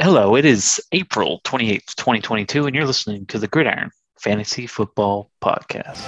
Hello, it is April 28th, 2022, and you're listening to the Gridiron Fantasy Football Podcast.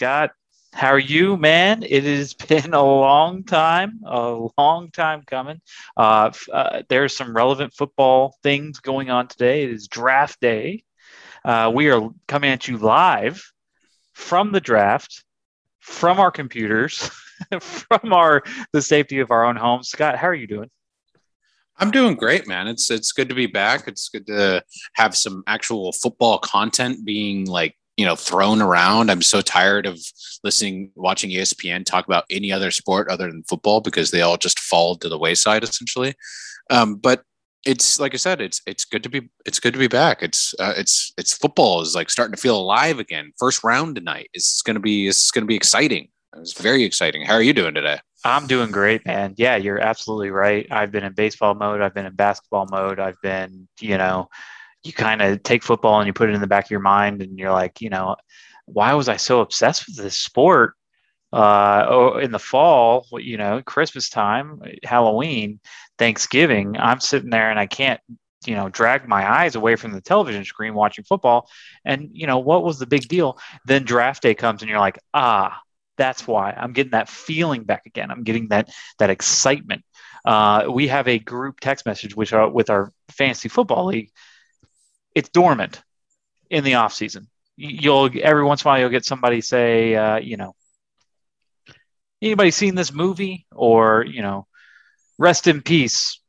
Scott, how are you, man? It has been a long time, a long time coming. Uh, uh, there's some relevant football things going on today. It is draft day. Uh, we are coming at you live from the draft, from our computers, from our the safety of our own homes. Scott, how are you doing? I'm doing great, man. It's it's good to be back. It's good to have some actual football content being like you know thrown around. I'm so tired of listening, watching ESPN talk about any other sport other than football because they all just fall to the wayside essentially. Um, but it's like I said, it's it's good to be it's good to be back. It's uh, it's it's football is like starting to feel alive again. First round tonight is going to be it's going to be exciting. It's very exciting. How are you doing today? I'm doing great, man. Yeah, you're absolutely right. I've been in baseball mode. I've been in basketball mode. I've been, you know, you kind of take football and you put it in the back of your mind and you're like, you know, why was I so obsessed with this sport? Uh, oh, in the fall, you know, Christmas time, Halloween, Thanksgiving, I'm sitting there and I can't, you know, drag my eyes away from the television screen watching football. And, you know, what was the big deal? Then draft day comes and you're like, ah, that's why I'm getting that feeling back again. I'm getting that that excitement. Uh, we have a group text message which are with our fantasy football league. It's dormant in the off season. You'll every once in a while you'll get somebody say, uh, you know, anybody seen this movie or you know, rest in peace,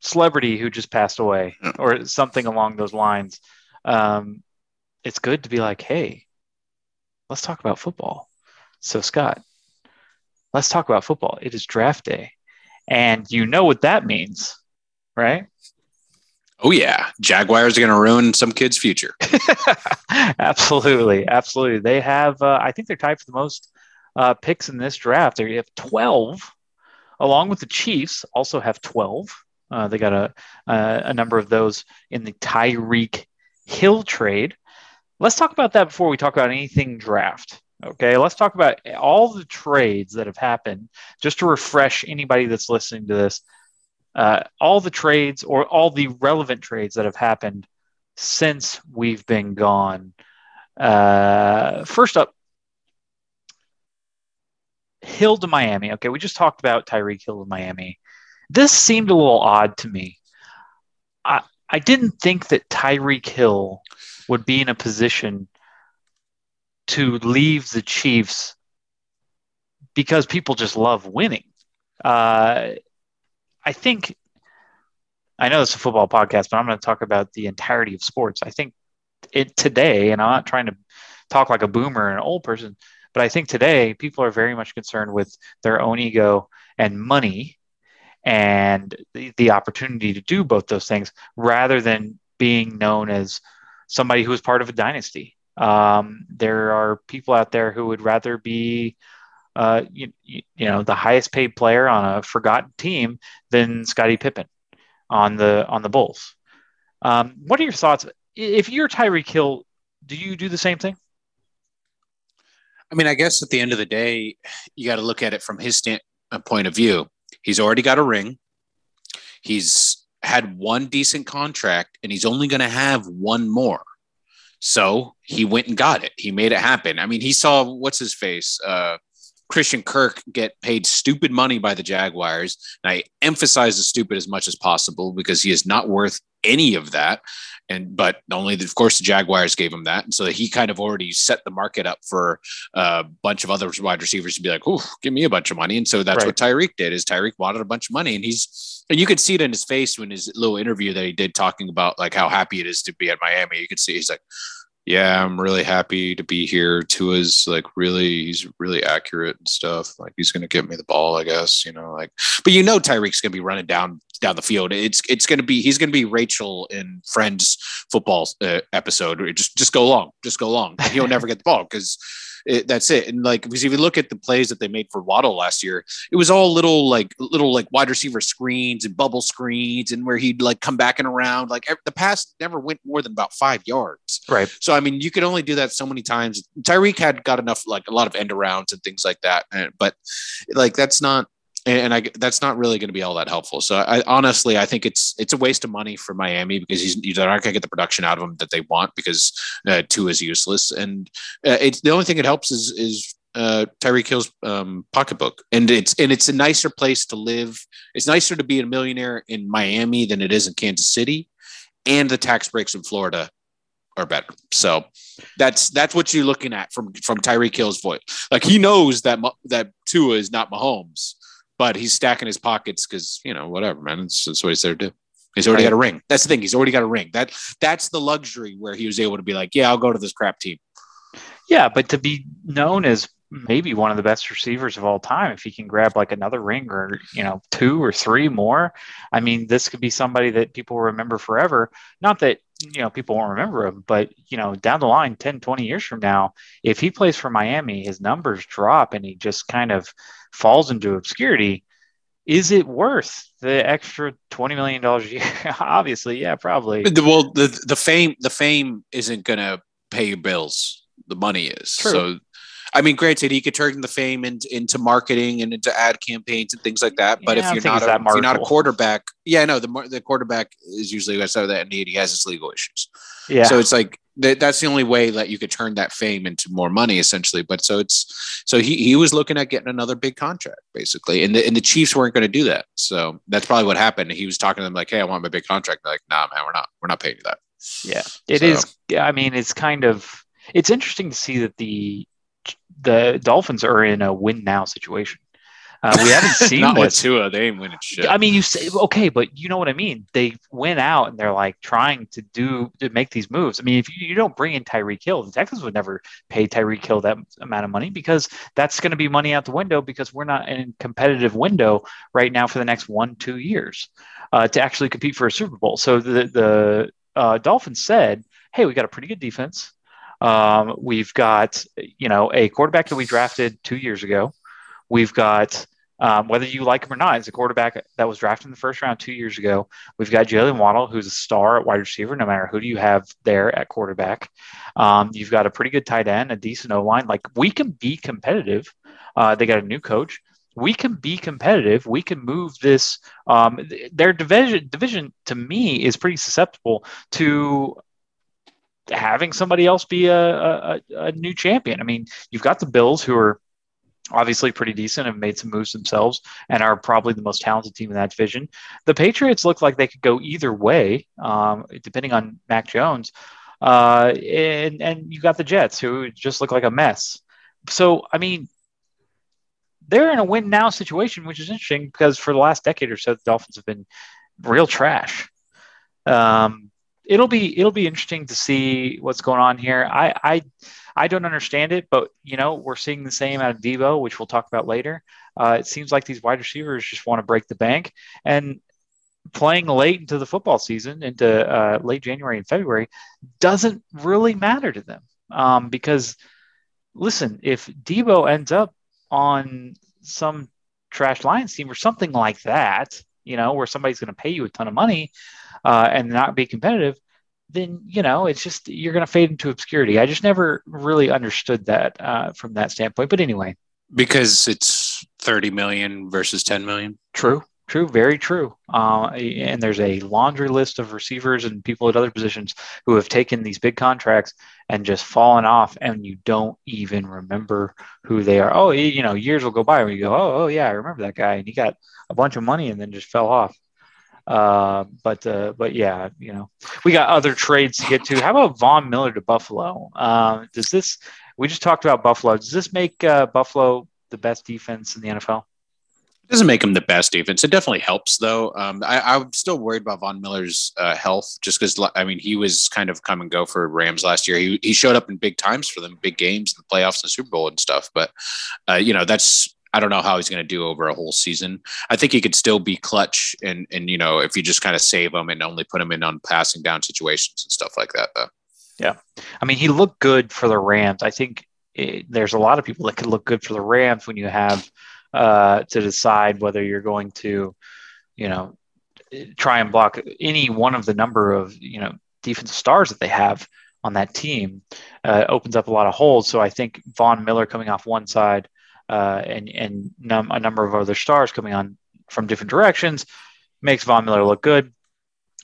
celebrity who just passed away or something along those lines. Um, it's good to be like, hey, let's talk about football. So, Scott, let's talk about football. It is draft day. And you know what that means, right? Oh yeah, Jaguars are going to ruin some kid's future. absolutely. Absolutely. They have, uh, I think they're tied for the most uh, picks in this draft. They have 12, along with the Chiefs, also have 12. Uh, they got a, a, a number of those in the Tyreek Hill trade. Let's talk about that before we talk about anything draft. Okay, let's talk about all the trades that have happened just to refresh anybody that's listening to this. Uh, all the trades or all the relevant trades that have happened since we've been gone. Uh, first up, Hill to Miami. Okay, we just talked about Tyreek Hill to Miami. This seemed a little odd to me. I I didn't think that Tyreek Hill would be in a position to leave the Chiefs because people just love winning. Uh, I think I know it's a football podcast, but I'm going to talk about the entirety of sports. I think it today, and I'm not trying to talk like a boomer and an old person, but I think today people are very much concerned with their own ego and money and the, the opportunity to do both those things rather than being known as somebody who is part of a dynasty. Um, there are people out there who would rather be, uh, you, you know, the highest paid player on a forgotten team than Scottie Pippen on the on the Bulls. Um, what are your thoughts? If you're Tyreek Hill, do you do the same thing? I mean, I guess at the end of the day, you got to look at it from his stand, uh, point of view. He's already got a ring. He's had one decent contract, and he's only going to have one more. So he went and got it. He made it happen. I mean, he saw what's his face, uh, Christian Kirk get paid stupid money by the Jaguars. And I emphasize the stupid as much as possible because he is not worth any of that. And but only of course the Jaguars gave him that, and so he kind of already set the market up for a bunch of other wide receivers to be like, "Oh, give me a bunch of money." And so that's Right. what Tyreek did. Is Tyreek wanted a bunch of money, and he's and you could see it in his face when his little interview that he did talking about like how happy it is to be at Miami. You could see he's like, yeah, I'm really happy to be here. Tua's like really, he's really accurate and stuff. Like he's to get me the ball, I guess, you know, like, but you know, Tyreek's to be running down down the field. It's it's to be he's to be Rachel in Friends football uh, episode. Just just go long, just go long. And he'll never get the ball because it, that's it. And like, because if you look at the plays that they made for Waddle last year, it was all little like little like wide receiver screens and bubble screens, and where he'd like come back and around. Like the pass never went more than about five yards. Right. So I mean, you could only do that so many times. Tyreek had got enough like a lot of end arounds and things like that, but like that's not and I that's not really going to be all that helpful. So I honestly I think it's it's a waste of money for Miami because he's they're not going to get the production out of him that they want because uh, Tua is useless, and uh, it's the only thing it helps is is uh, Tyreek Hill's um, pocketbook, and it's and it's a nicer place to live. It's nicer to be a millionaire in Miami than it is in Kansas City, and the tax breaks in Florida are better. So that's that's what you're looking at from from Tyreek Hill's voice. Like he knows that that Tua is not Mahomes but he's stacking his pockets because you know whatever, man. It's, that's what he's there to do. He's already right. got a ring. That's the thing. He's already got a ring. That that's the luxury where he was able to be like, yeah, I'll go to this crap team. Yeah, but to be known as Mm-hmm. maybe one of the best receivers of all time, if he can grab like another ring or you know two or three more, I mean, this could be somebody that people remember forever. Not that you know people won't remember him, but you know down the line, 10, 20 years from now, if he plays for Miami, his numbers drop and he just kind of falls into obscurity, is it worth the extra twenty million dollars a year? Obviously, yeah, probably. Well, the the fame the fame isn't going to pay your bills. The money is. True. So, I mean, granted, he could turn the fame into, into marketing and into ad campaigns and things like that. But yeah, if you're not a, if you're not a quarterback, yeah, no, the the quarterback is usually outside of that need. He has his legal issues. Yeah. So it's like that's the only way that you could turn that fame into more money essentially but so it's so he, he was looking at getting another big contract basically and the, and the chiefs weren't going to do that so that's probably what happened he was talking to them like hey i want my big contract They're like nah man we're not we're not paying you that yeah it so. is. i mean it's kind of it's interesting to see that the the dolphins are in a win now situation uh, we haven't seen Not this. Tua. They ain't winning shit. I mean, you say okay, but you know what I mean. They went out and they're like trying to do to make these moves. I mean, if you, you don't bring in Tyreek Hill, the Texans would never pay Tyreek Hill that amount of money because that's going to be money out the window because we're not in competitive window right now for the next one two years uh, to actually compete for a Super Bowl. So the the uh, Dolphins said, "Hey, we got a pretty good defense." Um, we've got, you know, a quarterback that we drafted two years ago. We've got um, whether you like him or not, as a quarterback that was drafted in the first round two years ago. We've got Jaylen Waddle, who's a star at wide receiver, no matter who do you have there at quarterback. Um, you've got a pretty good tight end, a decent O line. Like we can be competitive. Uh, they got a new coach. We can be competitive. We can move this. Um, their division division to me is pretty susceptible to having somebody else be a, a, a new champion. I mean, you've got the Bills who are obviously pretty decent, have made some moves themselves, and are probably the most talented team in that division. The Patriots look like they could go either way, um, depending on Mac Jones. Uh, and and you got the Jets, who just look like a mess. So I mean, they're in a win now situation, which is interesting because for the last decade or so, the Dolphins have been real trash. Um, it'll be it'll be interesting to see what's going on here. I I I don't understand it, but you know, we're seeing the same out of Deebo, which we'll talk about later. Uh, it seems like these wide receivers just want to break the bank and playing late into the football season, into uh, late January and February, doesn't really matter to them um, because listen, if Deebo ends up on some trash Lions team or something like that, you know, where somebody's going to pay you a ton of money uh, and not be competitive, then you know it's just you're going to fade into obscurity. I just never really understood that uh, from that standpoint. But anyway, because it's 30 million versus 10 million. True, true, very true. Uh, and there's a laundry list of receivers and people at other positions who have taken these big contracts and just fallen off, and you don't even remember who they are. Oh, you know, years will go by and you go, oh, oh yeah, I remember that guy, and he got a bunch of money and then just fell off. Uh, but uh, but yeah, you know, we got other trades to get to. How about Von Miller to Buffalo? Uh, does this? We just talked about Buffalo. Does this make uh, Buffalo the best defense in the NFL? Doesn't make him the best defense. It definitely helps, though. Um, I, am still worried about Von Miller's uh, health, just because I mean he was kind of come and go for Rams last year. He he showed up in big times for them, big games, the playoffs, and the Super Bowl and stuff. But uh, you know that's I don't know how he's going to do over a whole season. I think he could still be clutch, and and you know if you just kind of save him and only put him in on passing down situations and stuff like that. Though. Yeah, I mean he looked good for the Rams. I think it, there's a lot of people that could look good for the Rams when you have uh, to decide whether you're going to, you know, try and block any one of the number of you know defensive stars that they have on that team uh, opens up a lot of holes. So I think Von Miller coming off one side uh, and and num- a number of other stars coming on from different directions makes Von Miller look good.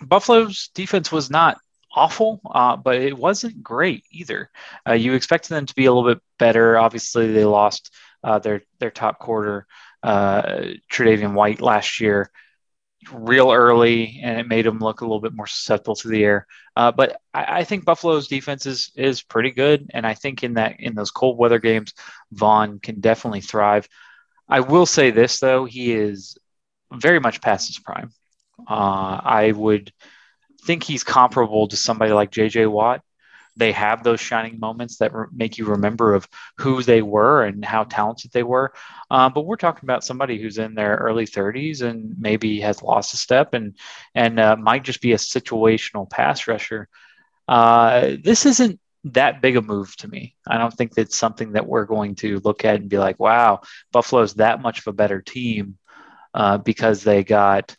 Buffalo's defense was not awful, uh, but it wasn't great either. Uh, you expected them to be a little bit better. Obviously, they lost uh, their their top quarter, uh, Tre'Davious White last year, real early, and it made them look a little bit more susceptible to the air. Uh, but I, I, think Buffalo's defense is is pretty good, and I think in that in those cold weather games, Von can definitely thrive. I will say this though, he is very much past his prime. Uh, I would think he's comparable to somebody like JJ Watt. They have those shining moments that re- make you remember of who they were and how talented they were. Um, but we're talking about somebody who's in their early 30s and maybe has lost a step and and uh, might just be a situational pass rusher. Uh, this isn't that big a move to me. I don't think that's something that we're going to look at and be like, "Wow, Buffalo's that much of a better team uh, because they got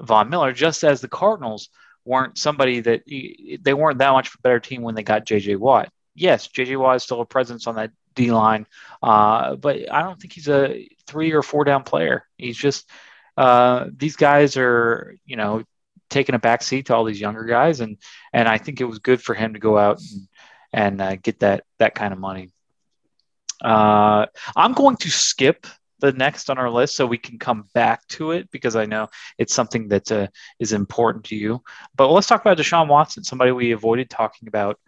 Von Miller." Just as the Cardinals weren't somebody that they weren't that much of a better team when they got JJ Watt. Yes, JJ Watt is still a presence on that D line, uh, but I don't think he's a three or four down player. He's just uh, these guys are you know taking a back seat to all these younger guys, and and I think it was good for him to go out and and uh, get that that kind of money. Uh, I'm going to skip the next on our list so we can come back to it because I know it's something that uh, is important to you. But let's talk about Deshaun Watson, somebody we avoided talking about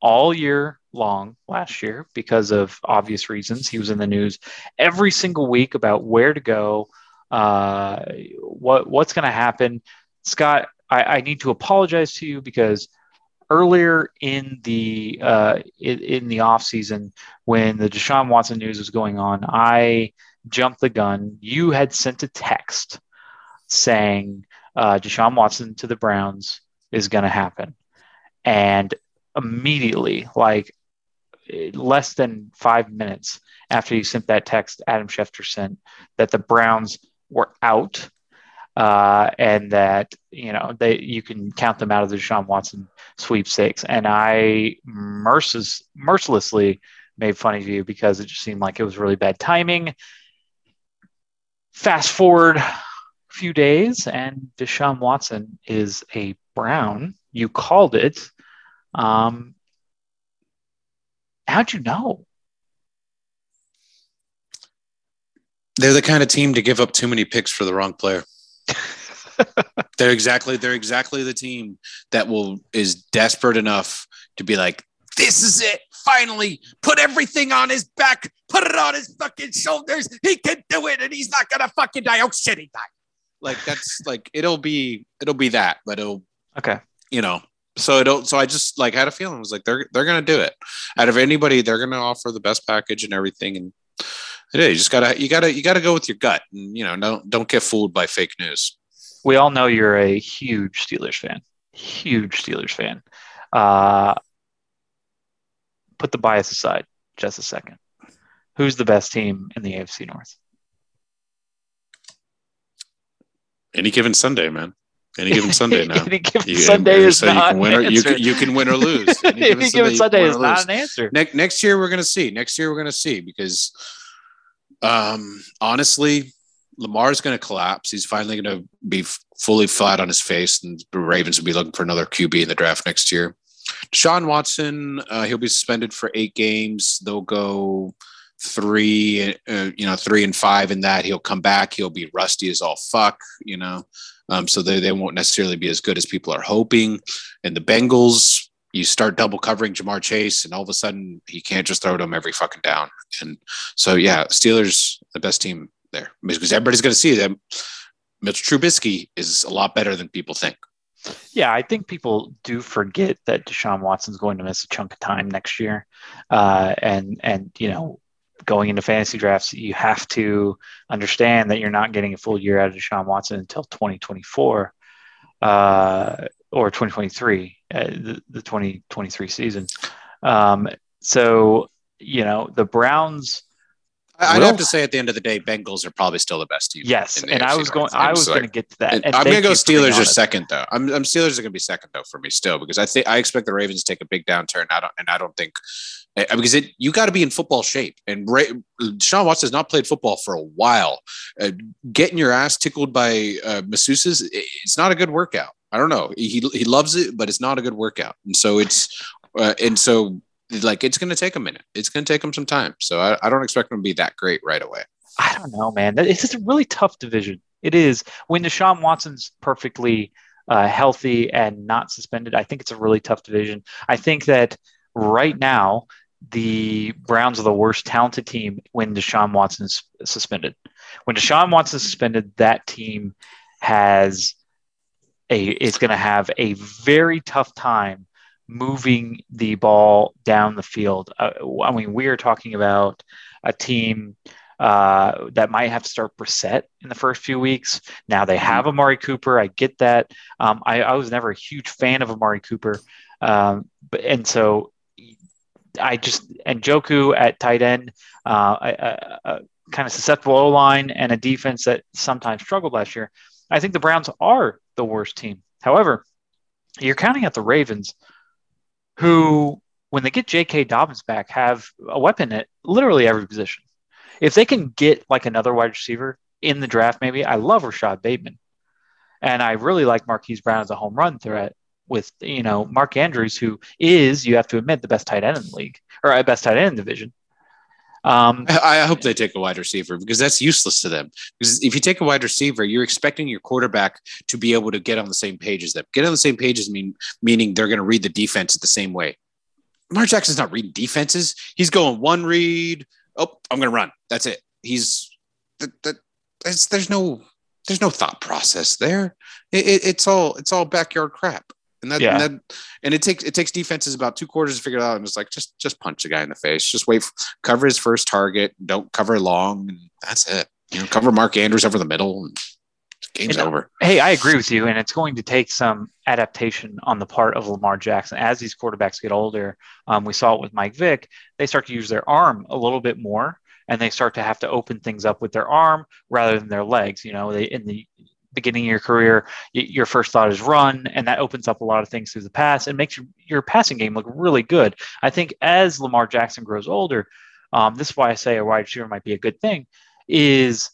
all year long last year because of obvious reasons. He was in the news every single week about where to go, uh, what what's going to happen. Scott, I, I, need to apologize to you because earlier in the uh, in, in the off season when the Deshaun Watson news was going on, I jumped the gun. You had sent a text saying uh, Deshaun Watson to the Browns is going to happen. And immediately, like less than five minutes after you sent that text, Adam Schefter sent that the Browns were out uh, and that you know they you can count them out of the Deshaun Watson sweepstakes. And I merciless, mercilessly made fun of you because it just seemed like it was really bad timing. Fast forward a few days, and Deshaun Watson is a Brown. You called it. Um, how'd you know? They're the kind of team to give up too many picks for the wrong player. they're exactly they're exactly the team that will is desperate enough to be like, this is it finally put everything on his back, put it on his fucking shoulders. He can do it, and he's not gonna fucking die. Oh shit, he died. Like that's like it'll be it'll be that, but it'll okay. You know, so it'll so I just like had a feeling it was like they're they're gonna do it. Out of anybody, they're gonna offer the best package and everything, and it is. You just gotta you gotta you gotta go with your gut, and you know, don't don't get fooled by fake news. We all know you're a huge Steelers fan, huge Steelers fan. Uh, put the bias aside just a second. Who's the best team in the AFC North? Any given Sunday, man. Any given Sunday now. Any given you, Sunday is so not you can, win or, you, can, you can win or lose. Any given Any Sunday, Sunday is not an answer. Ne- next year we're going to see. Next year we're going to see because um, honestly, Lamar's going to collapse. He's finally going to be f- fully flat on his face, and the Ravens will be looking for another QB in the draft next year. Sean Watson, uh, he'll be suspended for eight games. They'll go three, uh, you know, three and five in that. He'll come back. He'll be rusty as all fuck, you know. Um, so they, they won't necessarily be as good as people are hoping. And the Bengals, you start double covering Ja'Marr Chase, and all of a sudden he can't just throw to him every fucking down. And so, yeah, Steelers, the best team there because everybody's going to see them. Mitch Trubisky is a lot better than people think. Yeah, I think people do forget that Deshaun Watson's going to miss a chunk of time next year, uh, and and you know going into fantasy drafts, you have to understand that you're not getting a full year out of Deshaun Watson until 2024 uh, or 2023, uh, the, the 2023 season. Um, so, you know, the Browns. I- I'd Will- have to say at the end of the day, Bengals are probably still the best team. Yes, and I was going. North. I was going to get to that. I'm go you for being Steelers are second though. I'm, I'm Steelers are gonna be second though for me still because I think I expect the Ravens to take a big downturn. I don't and I don't think eh, because it you got to be in football shape and Ray, Sean Watson has not played football for a while. Uh, getting your ass tickled by uh, masseuses, it- it's not a good workout. I don't know. He he loves it, but it's not a good workout. And so it's uh, and so like it's gonna take a minute. It's gonna take them some time. So I, I don't expect them to be that great right away. I don't know, man. It's just a really tough division. It is when Deshaun Watson's perfectly uh, healthy and not suspended. I think it's a really tough division. I think that right now the Browns are the worst talented team when Deshaun Watson's suspended. When Deshaun Watson's suspended, that team has a is going to have a very tough time moving the ball down the field. Uh, I mean, we are talking about a team uh, that might have to start Brissett in the first few weeks. Now they have Amari Cooper. I get that. Um, I, I was never a huge fan of Amari Cooper, um, but and so I just and Njoku at tight end, uh, a, a, a kind of susceptible O line and a defense that sometimes struggled last year. I think the Browns are the worst team. However, you're counting out the Ravens, who, when they get J.K. Dobbins back, have a weapon at literally every position. If they can get like another wide receiver in the draft, maybe I love Rashod Bateman, and I really like Marquise Brown as a home run threat. With you know Mark Andrews, who is you have to admit the best tight end in the league or uh, best tight end in the division. Um, I hope they take a wide receiver because that's useless to them. Because if you take a wide receiver, you're expecting your quarterback to be able to get on the same page as them. Get on the same page as mean meaning they're going to read the defense the same way. Lamar Jackson's not reading defenses. He's going one read. Oh, I'm going to run. That's it. He's that. that there's, there's no there's no thought process there. It, it- it's all it's all backyard crap. And that, Yeah. and that and it takes it takes defenses about two quarters to figure it out. And it's like just just punch the guy in the face. Just wait, for, cover his first target. Don't cover long, and that's it. You know, cover Mark Andrews over the middle, and game's And- over. Hey, I agree with you, and it's going to take some adaptation on the part of Lamar Jackson as these quarterbacks get older. Um, we saw it with Mike Vick; they start to use their arm a little bit more, and they start to have to open things up with their arm rather than their legs. You know, they in the beginning of your career, your first thought is run, and that opens up a lot of things through the pass and makes your, your passing game look really good. I think as Lamar Jackson grows older, um, this is why I say a wide receiver might be a good thing. Is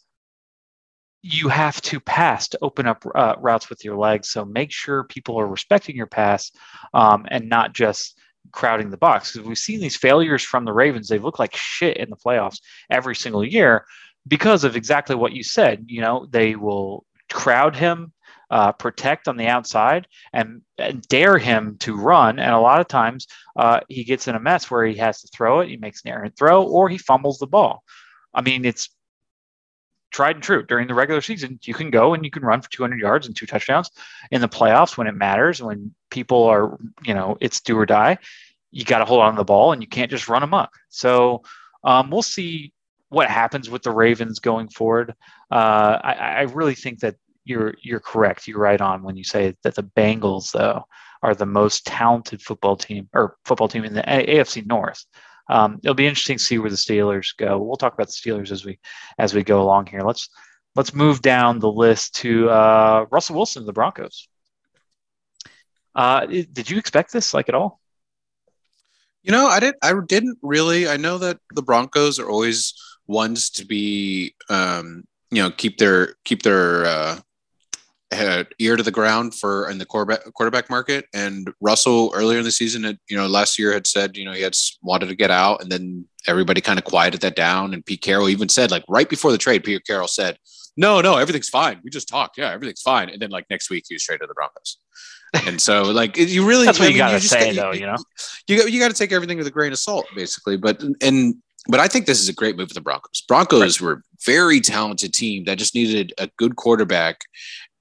you have to pass to open up uh, routes with your legs. So make sure people are respecting your pass um, and not just crowding the box. Because we've seen these failures from the Ravens. They've looked like shit in the playoffs every single year because of exactly what you said. You know, they will crowd him, uh, protect on the outside, and, and dare him to run. And a lot of times uh, he gets in a mess where he has to throw it. He makes an errant throw or he fumbles the ball. I mean, it's tried and true during the regular season. You can go and you can run for 200 yards and two touchdowns. In the playoffs, when it matters, when people are, you know, it's do or die, you got to hold on to the ball and you can't just run amok. So um, we'll see what happens with the Ravens going forward. Uh, I, I really think that you're you're correct. You're right on when you say that the Bengals though are the most talented football team or football team in the AFC North. Um, it'll be interesting to see where the Steelers go. We'll talk about the Steelers as we as we go along here. Let's let's move down the list to uh, Russell Wilson, of the Broncos. Uh, did you expect this like at all? You know, I didn't. I didn't really. I know that the Broncos are always ones to be, um, you know, keep their keep their uh, head, ear to the ground for in the quarterback quarterback market. And Russell earlier in the season, had, you know, last year had said, you know, he had wanted to get out, and then everybody kind of quieted that down. And Pete Carroll even said, like right before the trade, Pete Carroll said, "No, no, everything's fine. We just talked. Yeah, everything's fine." And then like next week, he was traded to the Broncos. And so, like, you really That's what I you mean, gotta just say, got- though. You know, you got you got to take everything with a grain of salt, basically. But and but I think this is a great move for the Broncos. Broncos were a very talented team that just needed a good quarterback,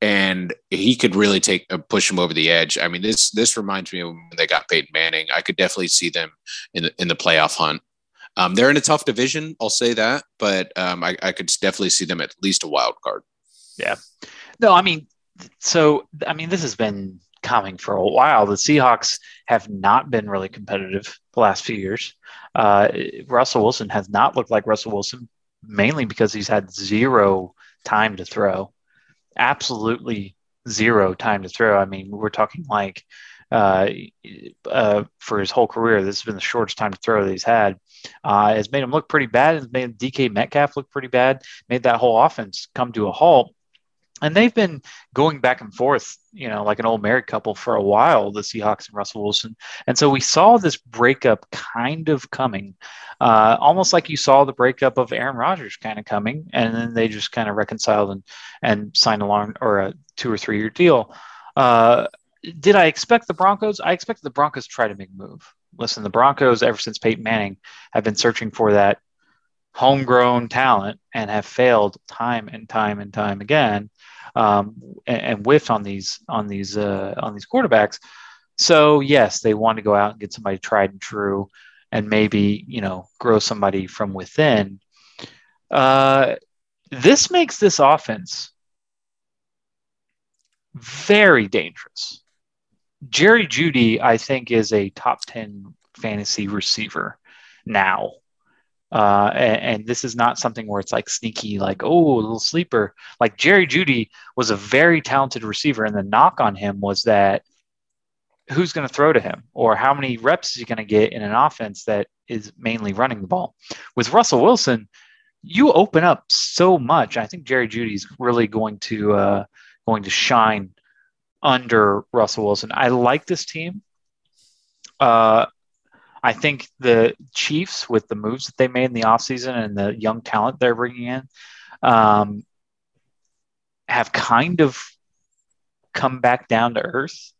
and he could really take uh, push them over the edge. I mean this this reminds me of when they got Peyton Manning. I could definitely see them in the in the playoff hunt. Um, they're in a tough division, I'll say that, but um, I, I could definitely see them at least a wild card. Yeah. No, I mean, so I mean, this has been coming for a while. The Seahawks have not been really competitive the last few years. Uh, Russell Wilson has not looked like Russell Wilson, mainly because he's had zero time to throw. Absolutely zero time to throw. I mean, we're talking like uh, uh, for his whole career, this has been the shortest time to throw that he's had. Uh, has made him look pretty bad. Has made DK Metcalf look pretty bad. Made that whole offense come to a halt and they've been going back and forth, you know, like an old married couple for a while, the Seahawks and Russell Wilson. And so we saw this breakup kind of coming, uh, almost like you saw the breakup of Aaron Rodgers kind of coming, and then they just kind of reconciled and and signed a long or a two or three year deal. Uh, did I expect the Broncos? I expected the Broncos to try to make a move. Listen, the Broncos, ever since Peyton Manning, have been searching for that homegrown talent and have failed time and time and time again um, and, and whiffed on these on these uh, on these quarterbacks. So yes, they want to go out and get somebody tried and true, and maybe you know grow somebody from within. Uh, this makes this offense very dangerous. Jerry Jeudy, I think, is a top ten fantasy receiver now. Uh, and, and, this is not something where it's like sneaky, like, oh, a little sleeper. Like Jerry Jeudy was a very talented receiver, and the knock on him was that who's going to throw to him or how many reps is he going to get in an offense that is mainly running the ball. With Russell Wilson, you open up so much. I think Jerry Jeudy is really going to uh, going to shine under Russell Wilson. I like this team. Uh, I think the Chiefs, with the moves that they made in the offseason and the young talent they're bringing in, um, have kind of come back down to earth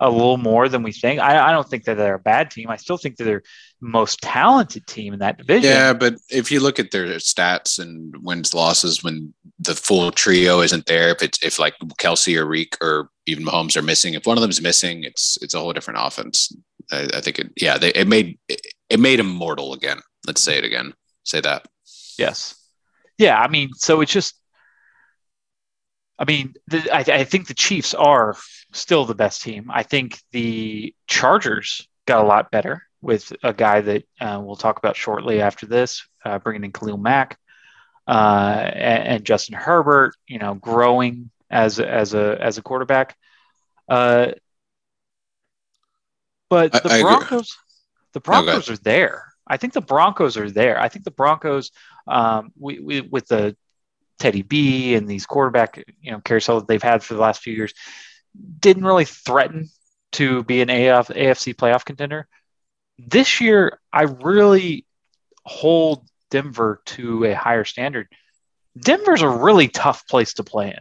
a little more than we think. I, I, don't think that they're a bad team. I still think that they're most talented team in that division. Yeah, but if you look at their stats and wins losses when the full trio isn't there, if it's if like Kelce or Reek or even Mahomes are missing, if one of them is missing, it's it's a whole different offense. I, I think it, yeah, they, it made it, it made him mortal again. Let's say it again. Say that. Yes. Yeah. I mean, so it's just, I mean, the, I, I think the Chiefs are still the best team. I think the Chargers got a lot better with a guy that uh, we'll talk about shortly after this, uh, bringing in Khalil Mack uh, and, and, Justin Herbert. You know, growing as as a as a quarterback. Uh, but the I, I Broncos, the Broncos are there. I think the Broncos are there. I think the Broncos, um, we, we, with the Teddy B and these quarterback, you know, carousel that they've had for the last few years, didn't really threaten to be an AF, AFC playoff contender. This year, I really hold Denver to a higher standard. Denver's a really tough place to play in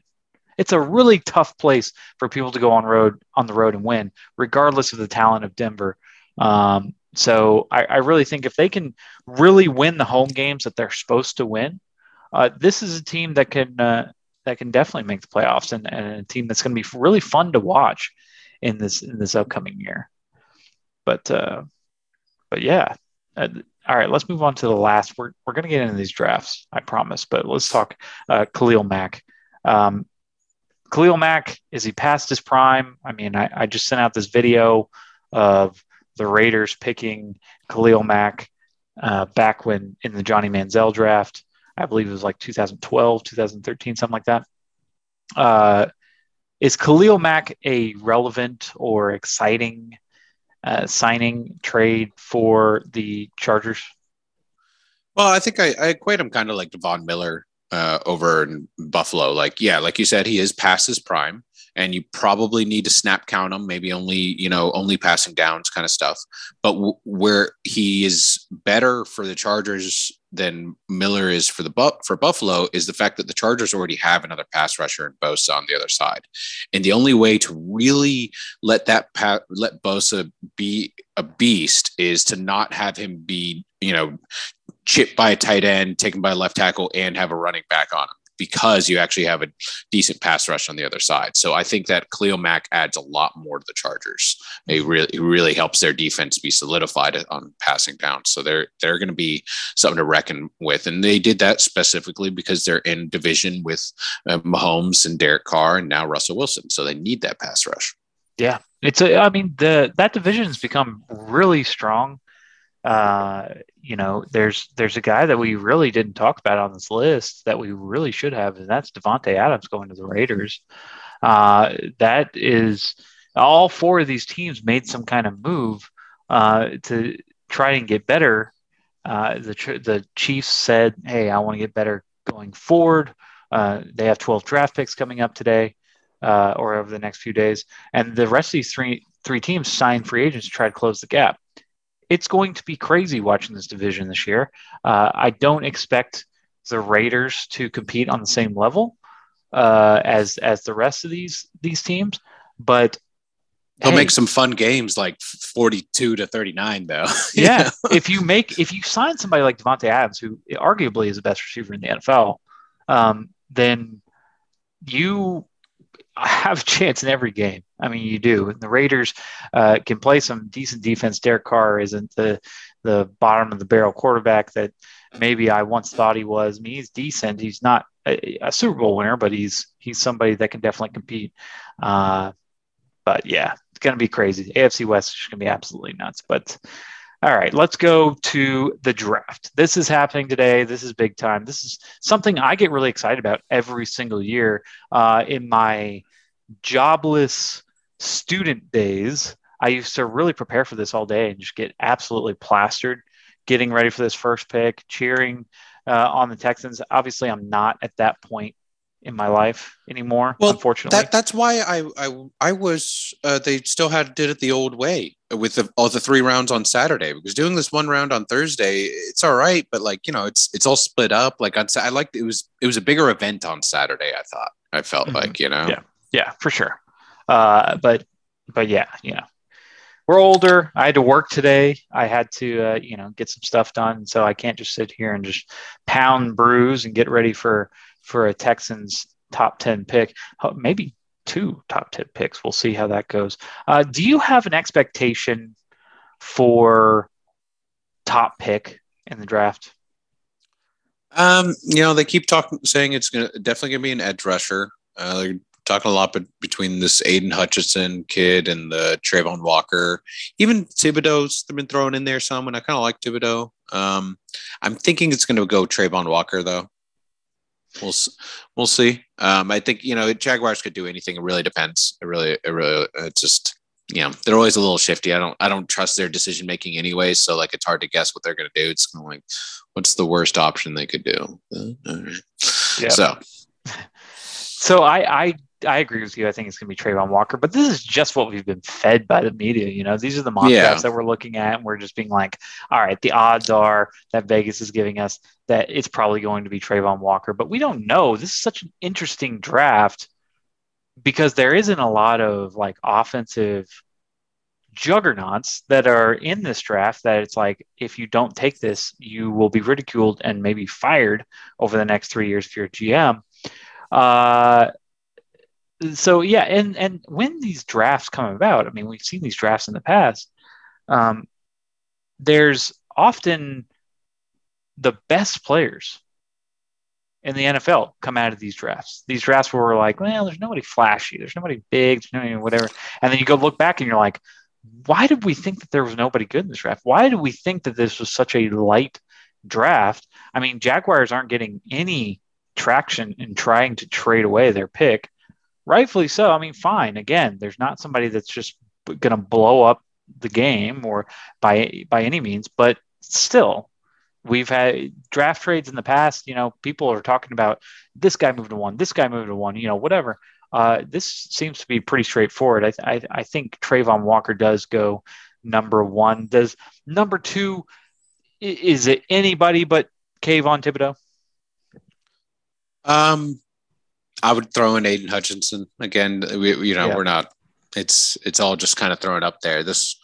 it's a really tough place for people to go on road on the road and win, regardless of the talent of Denver. Um, so I, I, really think if they can really win the home games that they're supposed to win, uh, this is a team that can uh, that can definitely make the playoffs and, and a team that's going to be really fun to watch in this in this upcoming year. But uh, but yeah. Uh, all right, let's move on to the last. We're, we're going to get into these drafts, I promise, but let's talk uh, Khalil Mack. Um, Khalil Mack, is he past his prime? I mean, I, I just sent out this video of the Raiders picking Khalil Mack uh, back when in the Johnny Manziel draft. I believe it was like 2012, 2013, something like that. Uh, is Khalil Mack a relevant or exciting uh, signing trade for the Chargers? Well, I think I, I equate him kind of like Devon Miller uh, over in Buffalo. Like, yeah, like you said, he is past his prime, and you probably need to snap count him, maybe only you know only passing downs kind of stuff. But w- where he is better for the Chargers than Miller is for the bu- for Buffalo is the fact that the Chargers already have another pass rusher in Bosa on the other side, and the only way to really let that pa- let Bosa be a beast is to not have him be you know chipped by a tight end, taken by a left tackle, and have a running back on him. because you actually have a decent pass rush on the other side. So I think that Khalil Mack adds a lot more to the Chargers. It really it really helps their defense be solidified on passing downs. So they're they're going to be something to reckon with, and they did that specifically because they're in division with uh, Mahomes and Derek Carr and now Russell Wilson. So they need that pass rush. Yeah, it's a. I mean, the that division has become really strong. Uh, you know, there's there's a guy that we really didn't talk about on this list that we really should have, and that's Davante Adams going to the Raiders. Uh, that is all four of these teams made some kind of move uh, to try and get better. Uh, the the Chiefs said, "Hey, I want to get better going forward." Uh, they have 12 draft picks coming up today uh, or over the next few days, and the rest of these three three teams signed free agents to try to close the gap. It's going to be crazy watching this division this year. Uh, I don't expect the Raiders to compete on the same level uh, as as the rest of these these teams, but They'll hey, make some fun games like 42 to 39 though. yeah. if you make if you sign somebody like Davante Adams, who arguably is the best receiver in the NFL, um, then you have a chance in every game. I mean, you do. And the Raiders uh, can play some decent defense. Derek Carr isn't the the bottom of the barrel quarterback that maybe I once thought he was. I mean, he's decent. He's not a, a Super Bowl winner, but he's he's somebody that can definitely compete. Uh, but yeah, it's going to be crazy. AFC West is going to be absolutely nuts. But all right, let's go to the draft. This is happening today. This is big time. This is something I get really excited about every single year. Uh, in my jobless student days, I used to really prepare for this all day and just get absolutely plastered getting ready for this first pick, cheering uh, on the Texans. Obviously, I'm not at that point in my life anymore. Well, unfortunately, that that's why I I I was uh, they still had did it the old way with the, all the three rounds on Saturday because doing this one round on Thursday it's all right, but like you know it's it's all split up. Like on I liked it was it was a bigger event on Saturday. I thought I felt Mhm. like you know Yeah. yeah, for sure. Uh, but but yeah, you know, we're older. I had to work today. I had to uh, you know get some stuff done, so I can't just sit here and just pound brews and get ready for for a Texans top ten pick. Maybe two top ten picks. We'll see how that goes. Uh, do you have an expectation for top pick in the draft? Um, you know, they keep talking, saying it's gonna definitely gonna be an edge rusher. Uh, they're talking a lot be- between this Aidan Hutchinson kid and the Travon Walker. Even Thibodeaux's they've been thrown in there some, and I kind of like Thibodeau. Um, I'm thinking it's gonna go Travon Walker though. We'll we'll see. Um, I think you know Jaguars could do anything. It really depends. It really, it really, it just you know they're always a little shifty. I don't I don't trust their decision making anyway. So like it's hard to guess what they're gonna do. It's kind of like what's the worst option they could do. All right. Yeah. So So I, I I agree with you. I think it's going to be Travon Walker, but this is just what we've been fed by the media. You know, these are the mock Yeah. drafts that we're looking at, and we're just being like, all right, the odds are that Vegas is giving us that it's probably going to be Travon Walker, but we don't know. This is such an interesting draft because there isn't a lot of like offensive juggernauts that are in this draft that it's like if you don't take this you will be ridiculed and maybe fired over the next three years if you're a gm uh, so yeah, and and when these drafts come about, I mean, we've seen these drafts in the past. Um, there's often the best players in the NFL come out of these drafts. These drafts where we're like, well, there's nobody flashy, there's nobody big, there's nobody whatever, and then you go look back and you're like, why did we think that there was nobody good in this draft? Why did we think that this was such a light draft? I mean, Jaguars aren't getting any traction in trying to trade away their pick. Rightfully so. I mean, fine. Again, there's not somebody that's just going to blow up the game or by by any means, but still, we've had draft trades in the past. You know, people are talking about this guy moved to one, this guy moved to one. You know, whatever. Uh, this seems to be pretty straightforward. I, I I think Travon Walker does go number one. Does number two? Is it anybody but Kayvon Thibodeaux? um, I would throw in Aidan Hutchinson again. We, you know, Yeah. we're not. It's it's all just kind of thrown up there. This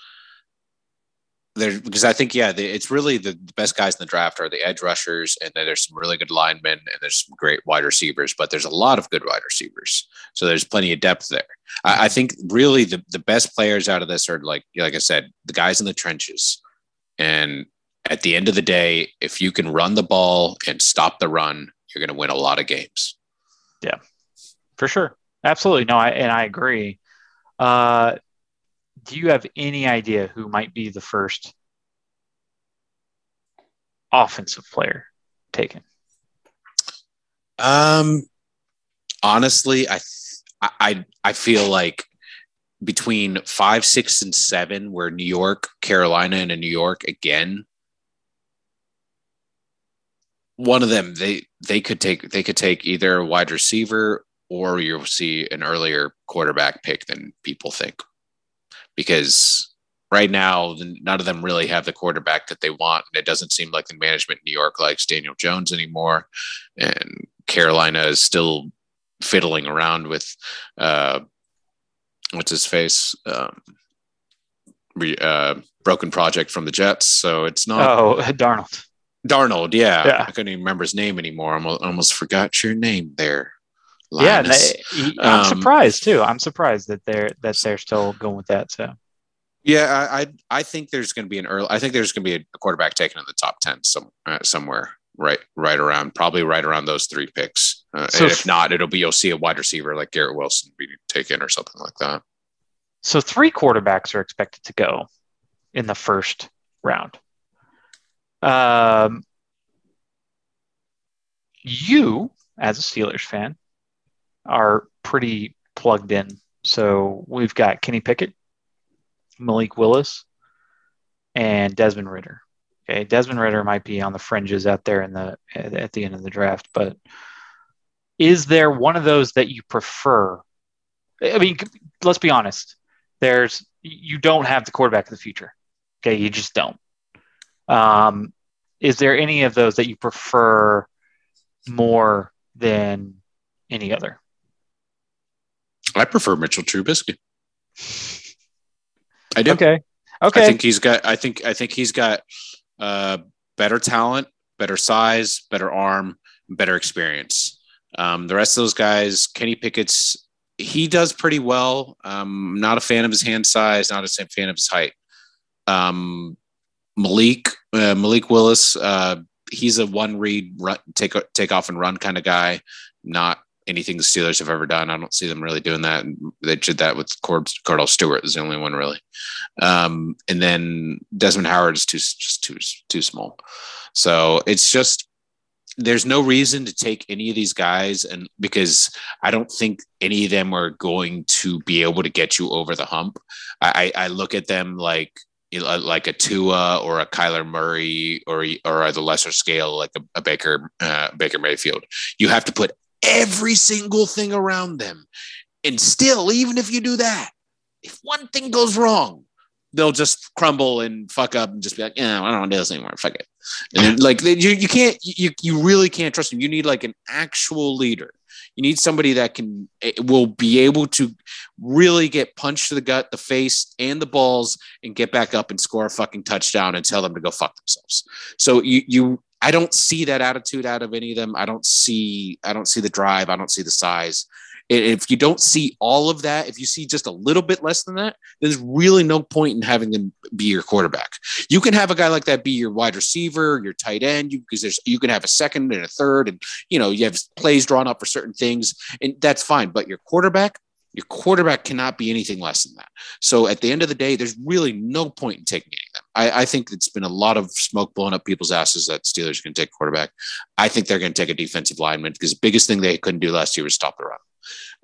there because I think yeah, the, it's really the, the best guys in the draft are the edge rushers, and then there's some really good linemen, and there's some great wide receivers. But there's a lot of good wide receivers, so there's plenty of depth there. I, I think really the the best players out of this are like like I said, the guys in the trenches, and at the end of the day, if you can run the ball and stop the run, you're going to win a lot of games. For sure. Absolutely. No, I and I agree. Uh, do you have any idea who might be the first offensive player taken? Um, honestly, I, I, I feel like between five, six, and seven, where New York, Carolina, and New York again, one of them they they could take they could take either a wide receiver or you'll see an earlier quarterback pick than people think, because right now none of them really have the quarterback that they want, and it doesn't seem like the management in New York likes Daniel Jones anymore, and Carolina is still fiddling around with uh, what's his face. Um, re, uh, broken project from the Jets, so it's not Oh, Darnold. Darnold. Yeah, Yeah. I couldn't even remember his name anymore. I almost, almost forgot your name there. Yeah, they, he- I'm Um, surprised too. I'm surprised that they're that they're still going with that. So Yeah, I I, I think there's going to be an early. I think there's going to be a quarterback taken in the top ten some uh, somewhere right right around probably right around those three picks. Uh, So and if not, it'll be you'll see a wide receiver like Garrett Wilson be taken or something like that. so three quarterbacks are expected to go in the first round. Um, you, as a Steelers fan, are pretty plugged in. So we've got Kenny Pickett, Malik Willis, and Desmond Ridder. Okay, Desmond Ridder might be on the fringes out there in the at, the end of the draft, but is there one of those that you prefer? I mean, let's be honest. There's you don't have the quarterback of the future. Okay, you just don't. Um, is there any of those that you prefer more than any other? I prefer Mitchell Trubisky. I do. Okay. Okay. I think he's got. I think. I think he's got uh, better talent, better size, better arm, better experience. Um, the rest of those guys, Kenny Pickett's, he does pretty well. Um, not a fan of his hand size. Not a fan of his height. Um, Malik uh, Malik Willis, uh, he's a one read, run, take take off and run kind of guy. Not anything the Steelers have ever done. I don't see them really doing that. They did that with Cord- Cordell Stewart. Is the only one really. Um, and then Desmond Howard is too just too too small. So it's just there's no reason to take any of these guys, and because I don't think any of them are going to be able to get you over the hump. I, I look at them like like a Tua or a Kyler Murray or or at the lesser scale like a, a Baker uh, Baker Mayfield. You have to put every single thing around them, and still, even if you do that, if one thing goes wrong, they'll just crumble and fuck up and just be like, yeah, I don't want to do this anymore. Fuck it. And like you, you can't, you, you really can't trust them. You need like an actual leader. You need somebody that can eh, will be able to really get punched to the gut, the face, and the balls, and get back up and score a fucking touchdown and tell them to go fuck themselves. So you you I don't see that attitude out of any of them. I don't see I don't see the drive. I don't see the size. If you don't see all of that, if you see just a little bit less than that, there's really no point in having them be your quarterback. You can have a guy like that be your wide receiver, your tight end, because there's you can have a second and a third, and you know you have plays drawn up for certain things, and that's fine. But your quarterback, your quarterback cannot be anything less than that. So at the end of the day, there's really no point in taking any of them. I, I think it's been a lot of smoke blowing up people's asses that Steelers can take quarterback. I think they're going to take a defensive lineman because the biggest thing they couldn't do last year was stop the run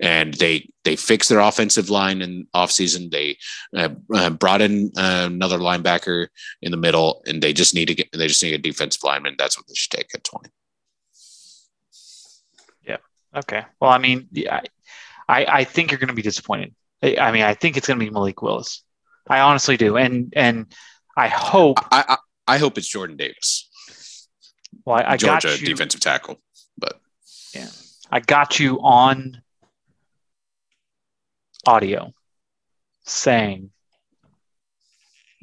and they they fixed their offensive line in offseason. They uh, uh, brought in uh, another linebacker in the middle, and they just need to get they just need a defensive lineman. That's what they should take at twenty. Yeah. Okay. Well, I mean, yeah, I, I think you're going to be disappointed. I I mean, I think it's going to be Malik Willis. I honestly do, and and I hope. I I, I hope it's Jordan Davis, Well, I, I got Georgia you. defensive tackle. But yeah, I got you on audio saying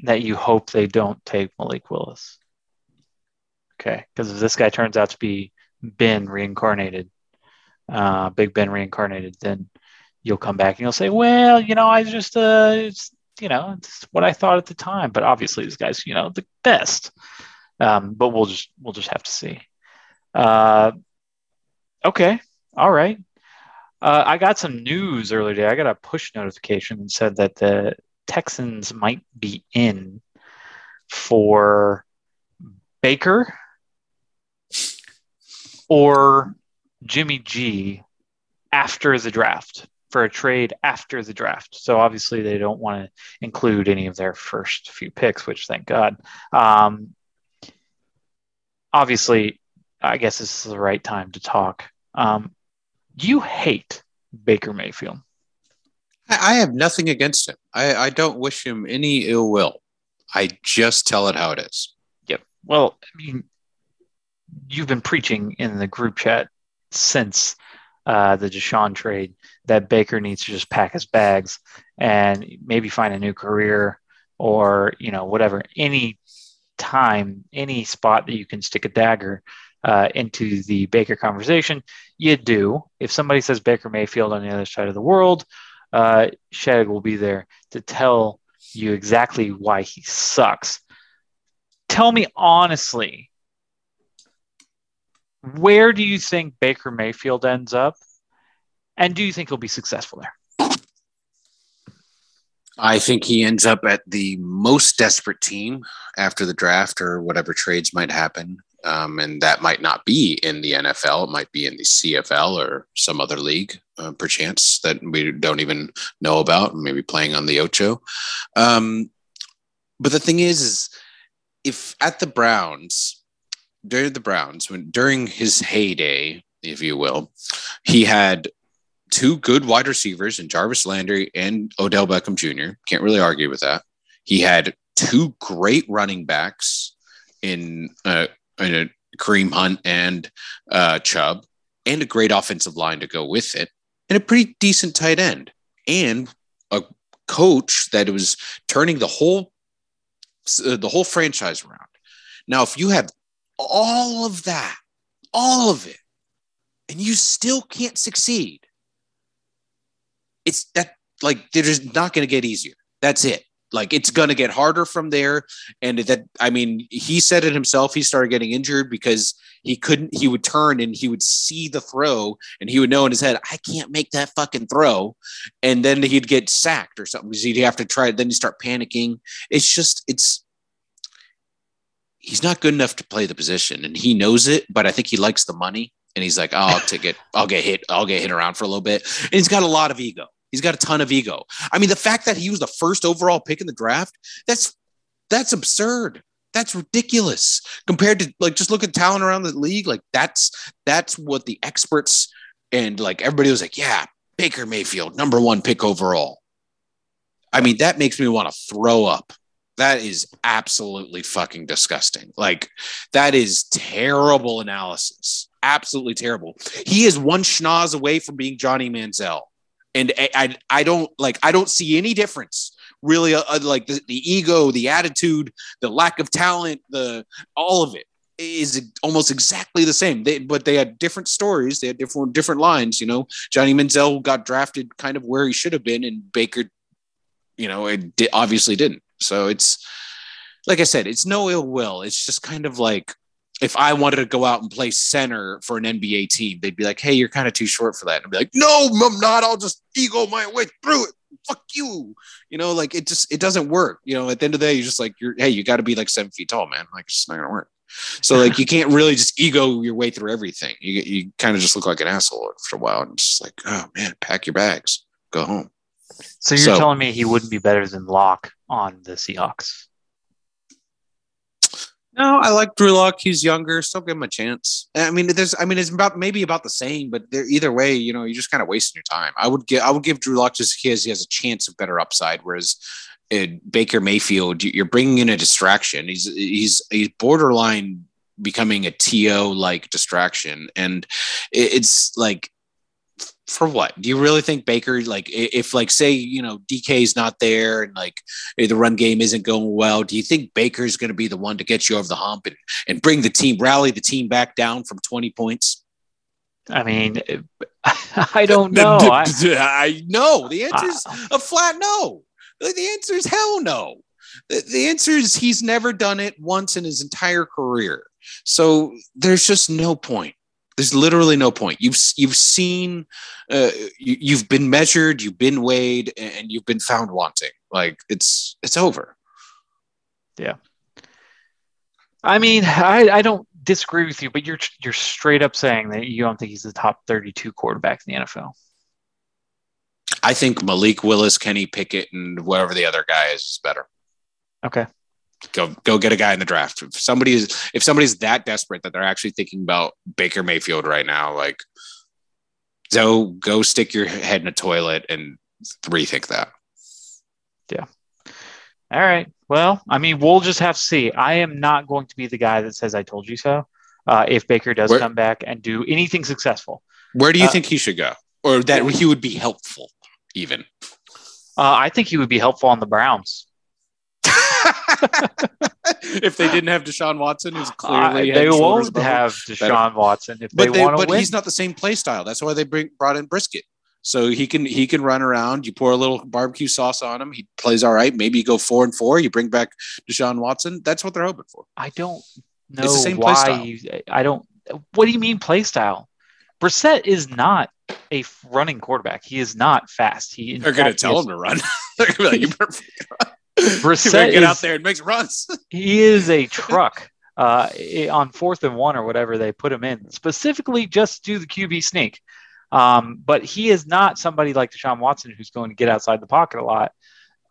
that you hope they don't take Malik Willis? Okay, because if this guy turns out to be Ben reincarnated, uh, Big Ben reincarnated, then you'll come back and you'll say, well, you know, I just, uh, it's, you know, it's what I thought at the time. But obviously, this guy's, you know, the best. Um, but we'll just, we'll just have to see. Uh, okay, all right. Uh, I got some news earlier today. I got a push notification that said that the Texans might be in for Baker or Jimmy G after the draft for a trade after the draft. So obviously they don't want to include any of their first few picks, which thank God. Um, obviously, I guess this is the right time to talk. Um, you hate Baker Mayfield. I, have nothing against him. I, I don't wish him any ill will. I just tell it how it is. Yep. Well, I mean, you've been preaching in the group chat since uh, the Deshaun trade that Baker needs to just pack his bags and maybe find a new career or you know whatever any time any spot that you can stick a dagger uh, into the Baker conversation, you do. If somebody says Baker Mayfield on the other side of the world, uh, Shag will be there to tell you exactly why he sucks. Tell me honestly, where do you think Baker Mayfield ends up? And do you think he'll be successful there? I think he ends up at the most desperate team after the draft or whatever trades might happen. Um, and that might not be in the NFL. It might be in the CFL or some other league, uh, perchance, that we don't even know about, maybe playing on the Ocho. Um, but the thing is, is if at the Browns, during the Browns, when during his heyday, if you will, he had two good wide receivers in Jarvis Landry and Odell Beckham Jr. Can't really argue with that. He had two great running backs in uh, in a Kareem Hunt and uh, Chubb, and a great offensive line to go with it, and a pretty decent tight end, and a coach that was turning the whole uh, the whole franchise around. Now, if you have all of that, all of it, and you still can't succeed, it's that like they're just not going to get easier. That's it. Like it's going to get harder from there. And that, I mean, he said it himself. He started getting injured because he couldn't, he would turn and he would see the throw and he would know in his head, I can't make that fucking throw. And then he'd get sacked or something because he'd have to try it. Then you start panicking. It's just, it's, he's not good enough to play the position and he knows it, but I think he likes the money. And he's like, oh, I'll take it. I'll get hit. I'll get hit around for a little bit. And he's got a lot of ego. He's got a ton of ego. I mean, the fact that he was the first overall pick in the draft, that's that's absurd. That's ridiculous compared to like just look at talent around the league. Like that's that's what the experts and like everybody was like, yeah, Baker Mayfield, number one pick overall. I mean, that makes me want to throw up. That is absolutely fucking disgusting. Like, that is terrible analysis. Absolutely terrible. He is one schnoz away from being Johnny Manziel and I, I, don't like I don't see any difference really uh, uh, like the, the ego the attitude the lack of talent the all of it is almost exactly the same. They, but they had different stories. They had different different lines you know? Johnny manziel got drafted kind of where he should have been and baker you know it di- obviously didn't. So it's like i said it's no ill will. It's just kind of like if I wanted to go out and play center for an NBA team, they'd be like, "Hey, you're kind of too short for that." And I'd be like, "No, I'm not. I'll just ego my way through it. Fuck you." You know, like it just it doesn't work. You know, at the end of the day, you're just like, "You're hey, you got to be like seven feet tall, man. Like it's just not gonna work." So like you can't really just ego your way through everything. You you kind of just look like an asshole after a while, and it's just like, oh man, pack your bags, go home. So you're So- telling me he wouldn't be better than Lock on the Seahawks? No, I like Drew Lock. He's younger. Still give him a chance. I mean, there's, I mean, it's about maybe about the same, but either way, you know, you're just kind of wasting your time. I would give, I would give Drew Lock just because he has a chance of better upside. Whereas uh, Baker Mayfield, you- you're bringing in a distraction. He's, he's, he's borderline becoming a to like distraction, and it- it's like for what? Do you really think Baker, like, if, like, say, you know, DK's not there and, like, the run game isn't going well, do you think Baker's going to be the one to get you over the hump and, and bring the team, rally the team back down from 20 points? I mean, I don't know. I, I know. The answer is a flat no. The the answer is hell no. The, the answer is he's never done it once in his entire career. So there's just no point. There's literally no point. You've you've seen, uh, you, you've been measured, you've been weighed, and you've been found wanting. Like it's it's over. Yeah. I mean, I, I don't disagree with you, but you're you're straight up saying that you don't think he's the top 32 quarterback in the NFL. I think Malik Willis, Kenny Pickett, and whatever the other guy is is better. Okay. Go go get a guy in the draft. If somebody is if somebody's that desperate that they're actually thinking about Baker Mayfield right now, like so go stick your head in a toilet and rethink that. Yeah. All right. Well, I mean, we'll just have to see. I am not going to be the guy that says I told you so. Uh, if Baker does Where- come back and do anything successful, Where do you Uh, think he should go? Or that he would be helpful even? uh, I think he would be helpful on the Browns. If they didn't have Deshaun Watson, who's Uh, clearly they head won't have Deshaun Watson if they, but they, want to but win. he's not the same play style. That's why they bring brought in Brisket. So he can he can run around. You pour a little barbecue sauce on him. He plays all right. Maybe you go four and four. You bring back Deshaun Watson. That's what they're hoping for. I don't know It's the same play why style. you. I don't. What do you mean play style? Brissett is not a running quarterback. He is not fast. He They're going to tell is- him to run. they're going to be like, you better, you Brissett get is- out there and make runs. he is a truck uh, on fourth and one or whatever they put him in, specifically just to do the QB sneak. Um, but he is not somebody like Deshaun Watson who's going to get outside the pocket a lot.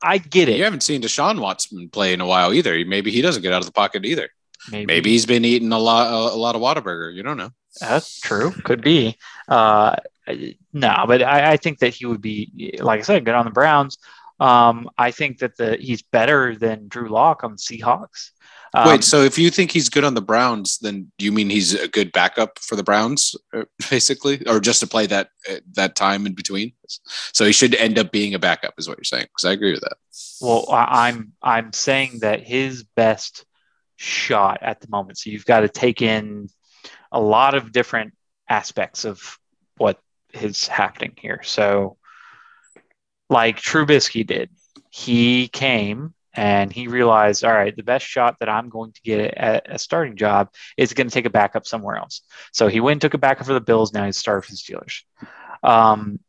I get it. You haven't seen Deshaun Watson play in a while either. Maybe he doesn't get out of the pocket either. Maybe, Maybe he's been eating a lot a, lot of Whataburger. You don't know. that's true. Could be. Uh, no, but I, I think that he would be, like I said, good on the Browns. Um, I think that the he's better than Drew Lock on Seahawks. Um, Wait, so if you think he's good on the Browns, then do you mean he's a good backup for the Browns, uh, basically, or just to play that uh, that time in between? So he should end up being a backup, is what you're saying? Because I agree with that. Well, I'm I'm saying that his best shot at the moment. So you've got to take in a lot of different aspects of what is happening here. So, like Trubisky did, he came and he realized, all right, the best shot that I'm going to get at a starting job is going to take a backup somewhere else. So he went and took a backup for the Bills. Now he's started for the Steelers. Um,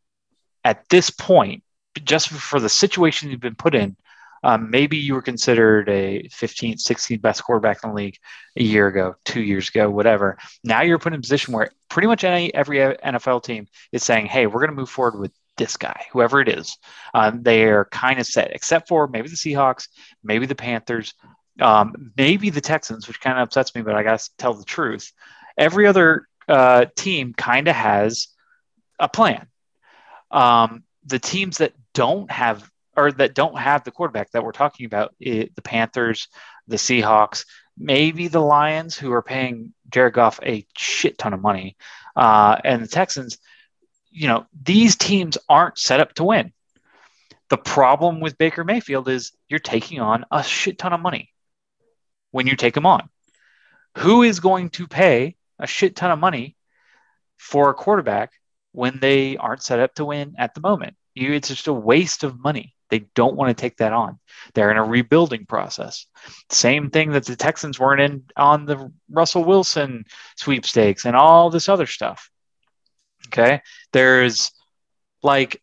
at this point, just for the situation you've been put in, um, maybe you were considered a 15th, 16th best quarterback in the league a year ago, two years ago, whatever. Now you're put in a position where pretty much any every NFL team is saying, "Hey, we're going to move forward with this guy, whoever it is." Um, they are kind of set, except for maybe the Seahawks, maybe the Panthers, um, maybe the Texans, which kind of upsets me, but I got to tell the truth. Every other uh, team kind of has a plan. Um, the teams that don't have or that don't have the quarterback that we're talking about, i the Panthers, the Seahawks, maybe the Lions, who are paying Jared Goff a shit ton of money, uh, and the Texans. You know, these teams aren't set up to win. The problem with Baker Mayfield is you're taking on a shit ton of money when you take him on. Who is going to pay a shit ton of money for a quarterback when they aren't set up to win at the moment? You, it's just a waste of money. They don't want to take that on. They're in a rebuilding process. Same thing that the Texans weren't in on the Russell Wilson sweepstakes and all this other stuff. Okay. There's like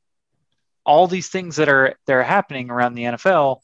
all these things that are that are happening around the NFL.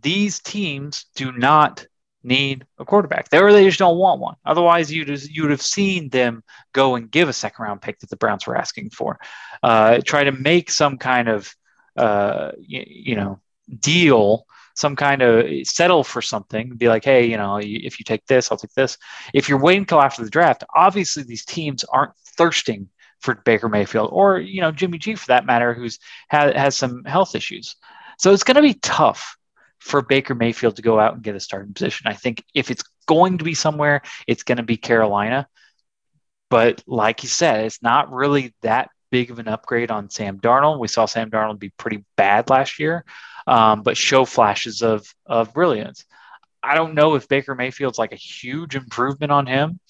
These teams do not need a quarterback. They they just don't want one. Otherwise, you'd you'd have seen them go and give a second round pick that the Browns were asking for. Uh, try to make some kind of uh, you, you know deal, some kind of settle for something. Be like, hey, you know, if you take this, I'll take this. If you're waiting until after the draft, obviously these teams aren't thirsting for Baker Mayfield or you know Jimmy G for that matter, who's has, has some health issues. So it's going to be tough for Baker Mayfield to go out and get a starting position. I think if it's going to be somewhere, it's going to be Carolina. But like you said, it's not really that big of an upgrade on Sam Darnold. We saw Sam Darnold be pretty bad last year, um, but show flashes of of brilliance. I don't know if Baker Mayfield's like a huge improvement on him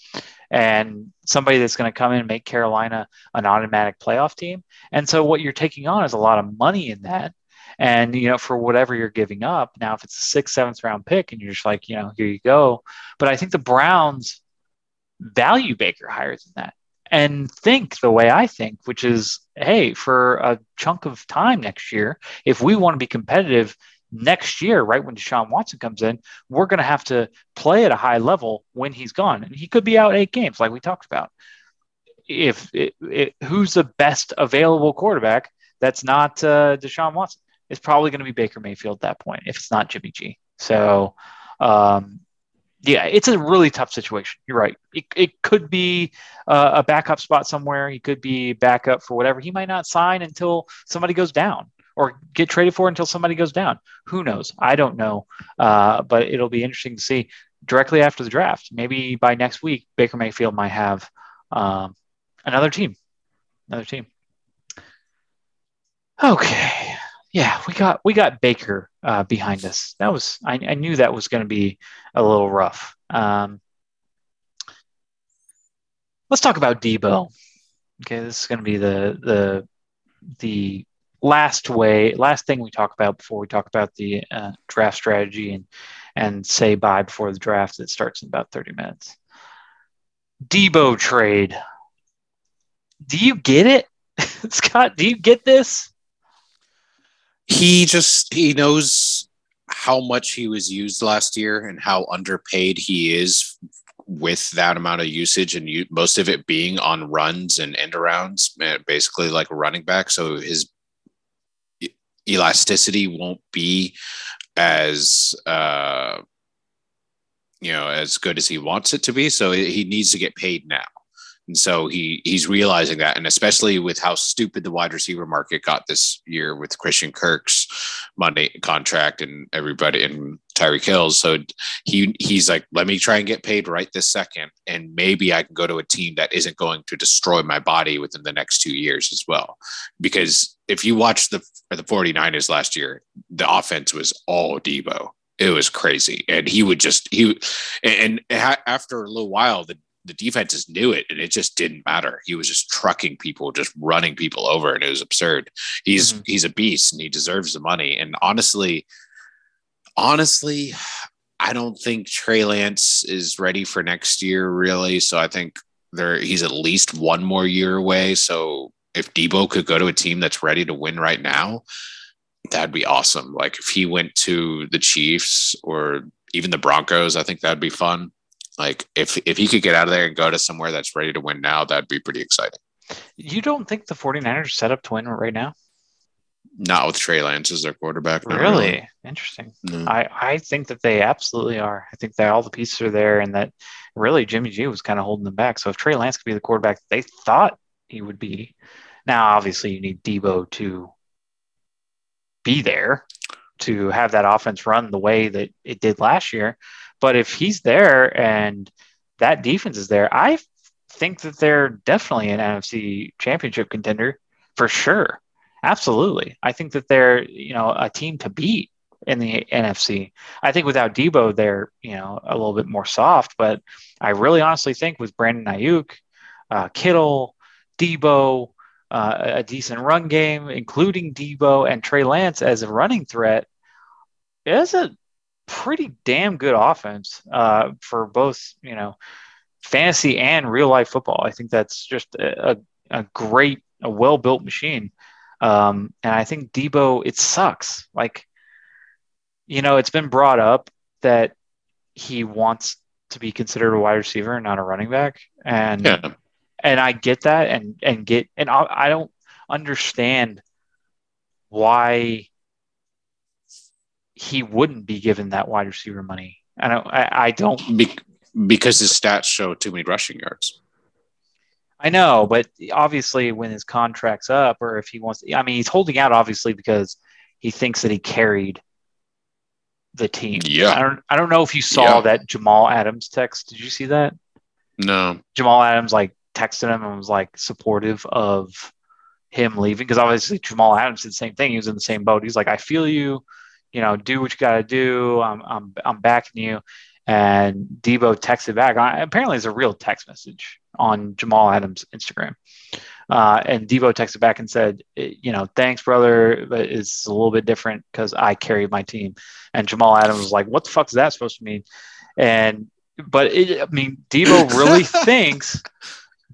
and somebody that's going to come in and make Carolina an automatic playoff team. And so what you're taking on is a lot of money in that. And, you know, for whatever you're giving up, now if it's a sixth, seventh round pick and you're just like, you know, here you go. But I think the Browns value Baker higher than that and think the way I think, which is, hey, for a chunk of time next year, if we want to be competitive next year, right when Deshaun Watson comes in, we're going to have to play at a high level when he's gone. And he could be out eight games, like we talked about. If it, it, who's the best available quarterback that's not uh, Deshaun Watson? It's probably going to be Baker Mayfield at that point, if it's not Jimmy G. So, um, yeah, it's a really tough situation. You're right. It, it could be uh, a backup spot somewhere. He could be backup for whatever. He might not sign until somebody goes down or get traded for until somebody goes down. Who knows? I don't know. Uh, but it'll be interesting to see directly after the draft. Maybe by next week, Baker Mayfield might have um, another team. Another team. Okay yeah, we got we got Baker uh, behind us. That was I, I knew that was going to be a little rough. Um, let's talk about Deebo. Okay, this is going to be the the the last way last thing we talk about before we talk about the uh, draft strategy and and say bye before the draft that starts in about 30 minutes. Deebo trade. Do you get it? Scott, do you get this? he just he knows how much he was used last year and how underpaid he is with that amount of usage and you, most of it being on runs and end arounds, eh, basically like running back. So his elasticity won't be as uh, you know as good as he wants it to be. So he needs to get paid now. And so he he's realizing that, and especially with how stupid the wide receiver market got this year with Christian Kirk's Monday contract and everybody and Tyreek Hill's. So he he's like, let me try and get paid right this second, and maybe I can go to a team that isn't going to destroy my body within the next two years as well. Because if you watch the the 49ers last year, the offense was all Deebo it was crazy and he would just he and, and after a little while the the defenses knew it and it just didn't matter. He was just trucking people, just running people over, and it was absurd. He's mm-hmm. he's a beast and he deserves the money. And honestly, honestly, I don't think Trey Lance is ready for next year, really. So I think there he's at least one more year away. So if Deebo could go to a team that's ready to win right now, that'd be awesome. Like if he went to the Chiefs or even the Broncos, I think that'd be fun. Like if if he could get out of there and go to somewhere that's ready to win now, that'd be pretty exciting. You don't think the 49ers are set up to win right now? Not with Trey Lance as their quarterback. Really? really? Interesting. No. I, I think that they absolutely are. I think that all the pieces are there and that really Jimmy G was kind of holding them back. So if Trey Lance could be the quarterback they thought he would be, now obviously you need Deebo to be there to have that offense run the way that it did last year. But if he's there and that defense is there, I think that they're definitely an NFC championship contender for sure. Absolutely. I think that they're, you know, a team to beat in the NFC. I think without Deebo, they're, you know, a little bit more soft, but I really honestly think with Brandon Aiyuk, uh, Kittle, Deebo, uh, a decent run game, including Deebo and Trey Lance as a running threat, is a pretty damn good offense uh, for both, you know, fantasy and real life football. I think that's just a, a great, a well built machine. Um, and I think Deebo, it sucks. Like, you know, it's been brought up that he wants to be considered a wide receiver and not a running back. And, yeah. And I get that and, and get, and I, I don't understand why he wouldn't be given that wide receiver money. I don't. I, I don't Be- because his stats show too many rushing yards. I know, but obviously, when his contract's up, or if he wants, I mean, he's holding out obviously because he thinks that he carried the team. Yeah. I don't. I don't know if you saw yeah. that Jamal Adams text. Did you see that? No. Jamal Adams like texted him and was like supportive of him leaving because obviously Jamal Adams did the same thing. He was in the same boat. He's like, I feel you, you know, do what you got to do. I'm, I'm, I'm backing you. And Deebo texted back. Apparently, it's a real text message on Jamal Adams' Instagram. Uh, and Deebo texted back and said, you know, thanks, brother, but it's a little bit different because I carried my team. And Jamal Adams was like, what the fuck is that supposed to mean? And, but it, I mean, Deebo really thinks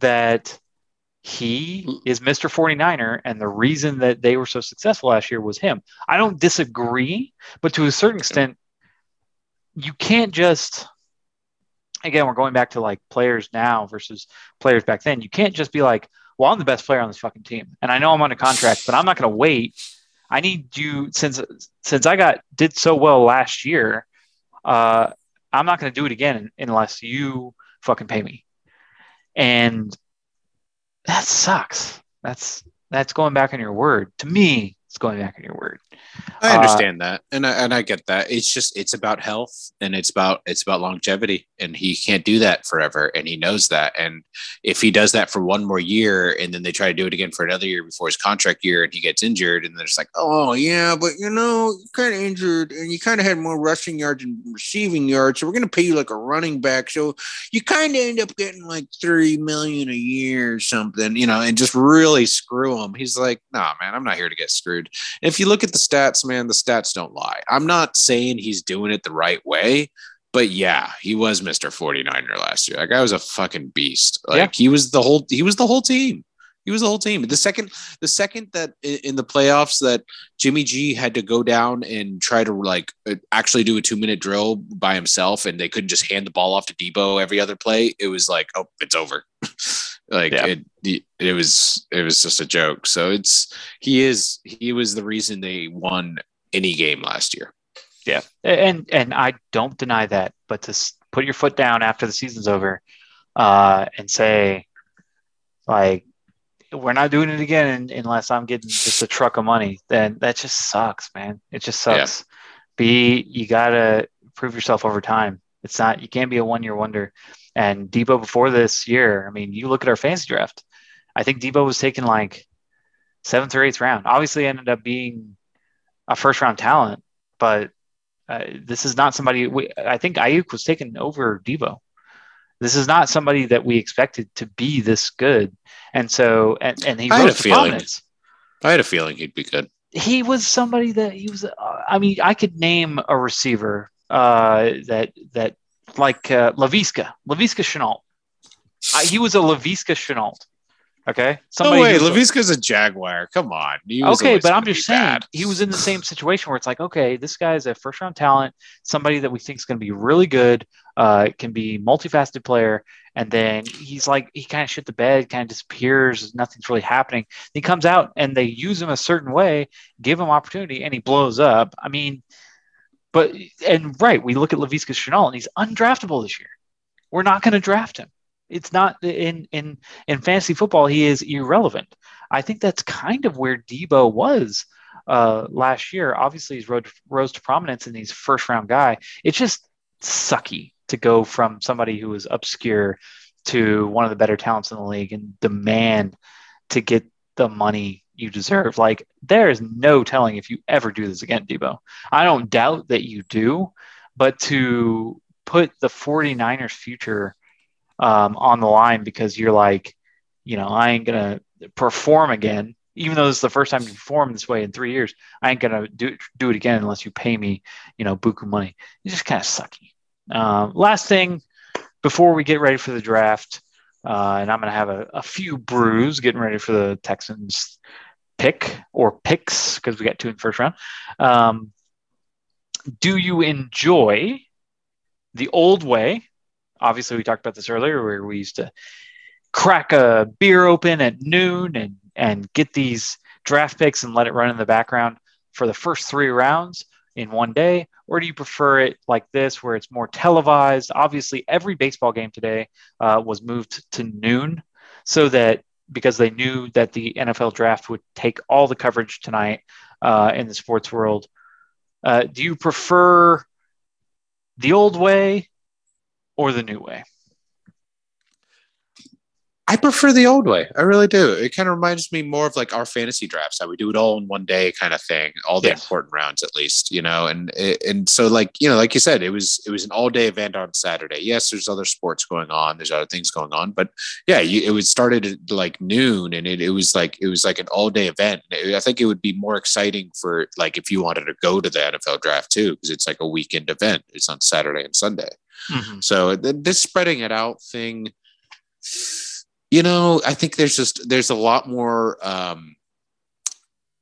that he is Mr. 49er. And the reason that they were so successful last year was him. I don't disagree, but to a certain extent, you can't just again we're going back to like players now versus players back then you can't just be like well i'm the best player on this fucking team and i know i'm on a contract but i'm not going to wait i need you since since i got did so well last year uh i'm not going to do it again unless you fucking pay me and that sucks. That's that's going back on your word. To me it's going back on your word. I understand uh, that, and I, and I get that. It's just it's about health, and it's about it's about longevity, and he can't do that forever, and he knows that. And if he does that for one more year, and then they try to do it again for another year before his contract year, and he gets injured, and then it's like, oh yeah, but you know, you're kind of injured, and you kind of had more rushing yards and receiving yards, so we're going to pay you like a running back, so you kind of end up getting like three million a year or something, you know, and just really screw him. He's like, nah, man, I'm not here to get screwed screwed. if you look at the stats, man, the stats don't lie. I'm not saying he's doing it the right way, but yeah, he was Mr. 49er last year. That guy was a fucking beast. Like yeah. he was the whole he was the whole team. He was the whole team. The second the second that in the playoffs that Jimmy G had to go down and try to like uh, actually do a 2-minute drill by himself and they couldn't just hand the ball off to Deebo every other play, it was like, oh, it's over. like yeah. it, it was it was just a joke. So it's he is he was the reason they won any game last year. Yeah. And and i don't deny that but to put your foot down after the season's over uh and say like we're not doing it again unless i'm getting just a truck of money then that just sucks man. It just sucks. Yeah. b you gotta prove yourself over time it's not you can't be a one year wonder and Deebo before this year, I mean, you look at our fantasy draft. I think Deebo was taken like seventh or eighth round. Obviously, ended up being a first round talent, but uh, this is not somebody. We, I think Aiyuk was taken over Deebo. This is not somebody that we expected to be this good, and so and, and he I had a feeling. I had a feeling he'd be good. He was somebody that he was. Uh, I mean, I could name a receiver uh, that that like uh, Laviska, Laviska Shenault. he was a Laviska Shenault. Okay. Somebody no way. Laviska's a Jaguar. Come on. Okay, but I'm just saying bad. he was in the same situation where it's like, okay, this guy is a first round talent, somebody that we think is going to be really good, uh, can be multifaceted player, and then he's like, he kind of shit the bed, kind of disappears, nothing's really happening. He comes out and they use him a certain way, give him opportunity, and he blows up. I mean, but and right, we look at Laviska Shenault and he's undraftable this year. We're not going to draft him. It's not in in in fantasy football. He is irrelevant. I think that's kind of where Deebo was uh, last year. Obviously, he's rose, rose to prominence and he's first round guy. It's just sucky to go from somebody who was obscure to one of the better talents in the league and demand to get the money you deserve. Like there is no telling if you ever do this again, Deebo. I don't doubt that you do, but to put the 49ers future um, on the line because you're like, you know, I ain't gonna perform again, even though this is the first time you perform this way in three years. I ain't gonna do do it again unless you pay me, you know, buku money. It's just kind of sucky. Um, last thing before we get ready for the draft, uh, and I'm gonna have a, a few brews getting ready for the Texans pick or picks because we got two in the first round. Um, do you enjoy the old way? Obviously, we talked about this earlier where we used to crack a beer open at noon and, and get these draft picks and let it run in the background for the first three rounds in one day? Or do you prefer it like this where it's more televised? Obviously, every baseball game today uh, was moved to noon so that because they knew that the NFL draft would take all the coverage tonight uh, in the sports world. Uh, do you prefer the old way or the new way? I prefer the old way. I really do. It kind of reminds me more of like our fantasy drafts, how we do it all in one day, kind of thing. All the Yes. important rounds, at least, you know. And and so, like you know, like you said, it was it was an all day event on Saturday. Yes, there's other sports going on, there's other things going on, but yeah, you, it was started at like noon, and it, it was like it was like an all day event. It- I think it would be more exciting for like if you wanted to go to the NFL draft too, because it's like a weekend event. It's on Saturday and Sunday. Mhm. So th- this spreading it out thing, you know, I think there's just there's a lot more um,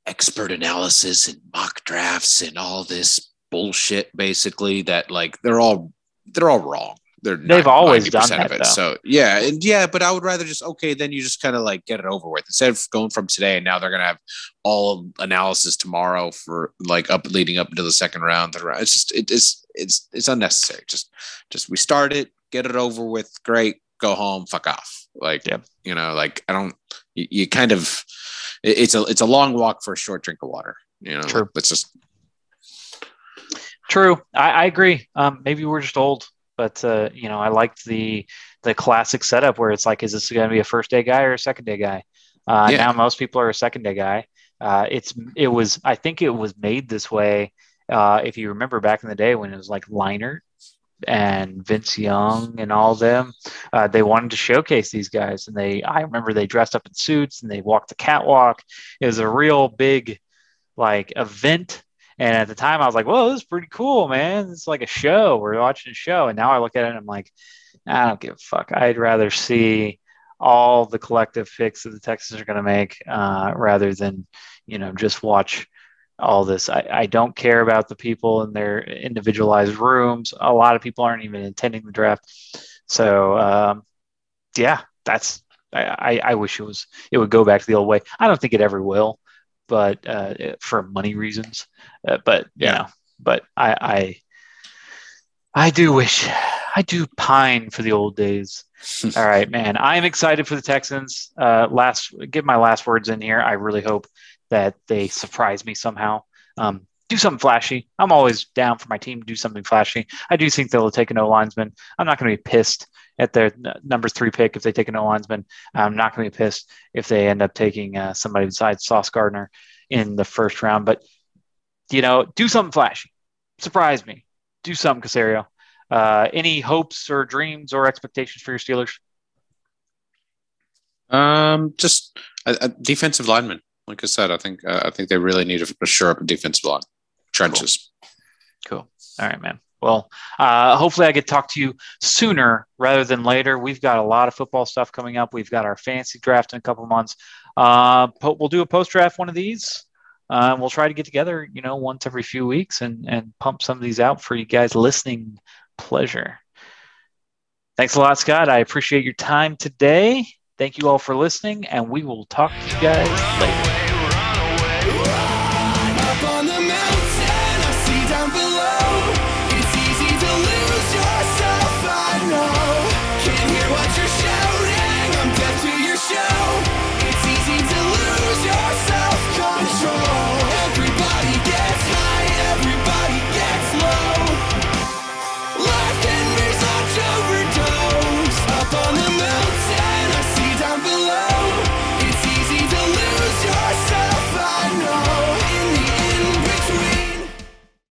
expert analysis and mock drafts and all this bullshit. Basically, that like they're all they're all wrong. They're They've always 90% done of it. though. So yeah, and yeah, but I would rather just okay. Then you just kind of like get it over with instead of going from today. And now they're gonna have all analysis tomorrow for like up leading up into the second round. Round. It's just it is it's it's unnecessary. Just just we start it, get it over with. Great, go home, fuck off. Like Yep. you know, like I don't. You, you kind of it- it's a it's a long walk for a short drink of water. You know, True. Let's just True, I, I agree. Um, maybe we're just old, but uh, you know, I liked the the classic setup where it's like, is this going to be a first day guy or a second day guy? Uh, Yeah. Now most people are a second day guy. Uh, it's it was I think it was made this way. Uh, if you remember back in the day when it was like Leinart and Vince Young and all them, uh, they wanted to showcase these guys, and they I remember they dressed up in suits and they walked the catwalk. It was a real big like event and at the time, I was like, "Whoa, this is pretty cool, man! It's like a show. We're watching a show." And now I look at it, and I'm like, "I don't give a fuck. I'd rather see all the collective picks that the Texans are going to make, uh, rather than, you know, just watch all this. I, I don't care about the people in their individualized rooms. A lot of people aren't even attending the draft. So, um, yeah, that's. I, I, I wish it was. It would go back to the old way. I don't think it ever will, but uh, for money reasons. Uh, but you Yeah. know, but I, I, I do wish, I do pine for the old days. All right, man. I'm excited for the Texans. Uh, last, get my last words in here. I really hope that they surprise me somehow. Um, do something flashy. I'm always down for my team to do something flashy. I do think they'll take an O linesman. I'm not going to be pissed at their number three pick if they take an O linesman. I'm not going to be pissed if they end up taking uh, somebody besides Sauce Gardner in the first round. But you know, do something flashy. Surprise me. Do something, Caserio. Uh, any hopes or dreams or expectations for your Steelers? Um, just a, a defensive lineman. Like I said, I think uh, I think they really need to shore up a defensive line trenches. Cool. All right, man. Well, uh, hopefully I get to talk to you sooner rather than later. We've got a lot of football stuff coming up. We've got our fancy draft in a couple months. Uh, po- we'll do a post draft one of these. Uh, we'll try to get together, you know, once every few weeks and and pump some of these out for you guys listening pleasure. Thanks a lot, Scott. I appreciate your time today. Thank you all for listening, and we will talk to you guys later.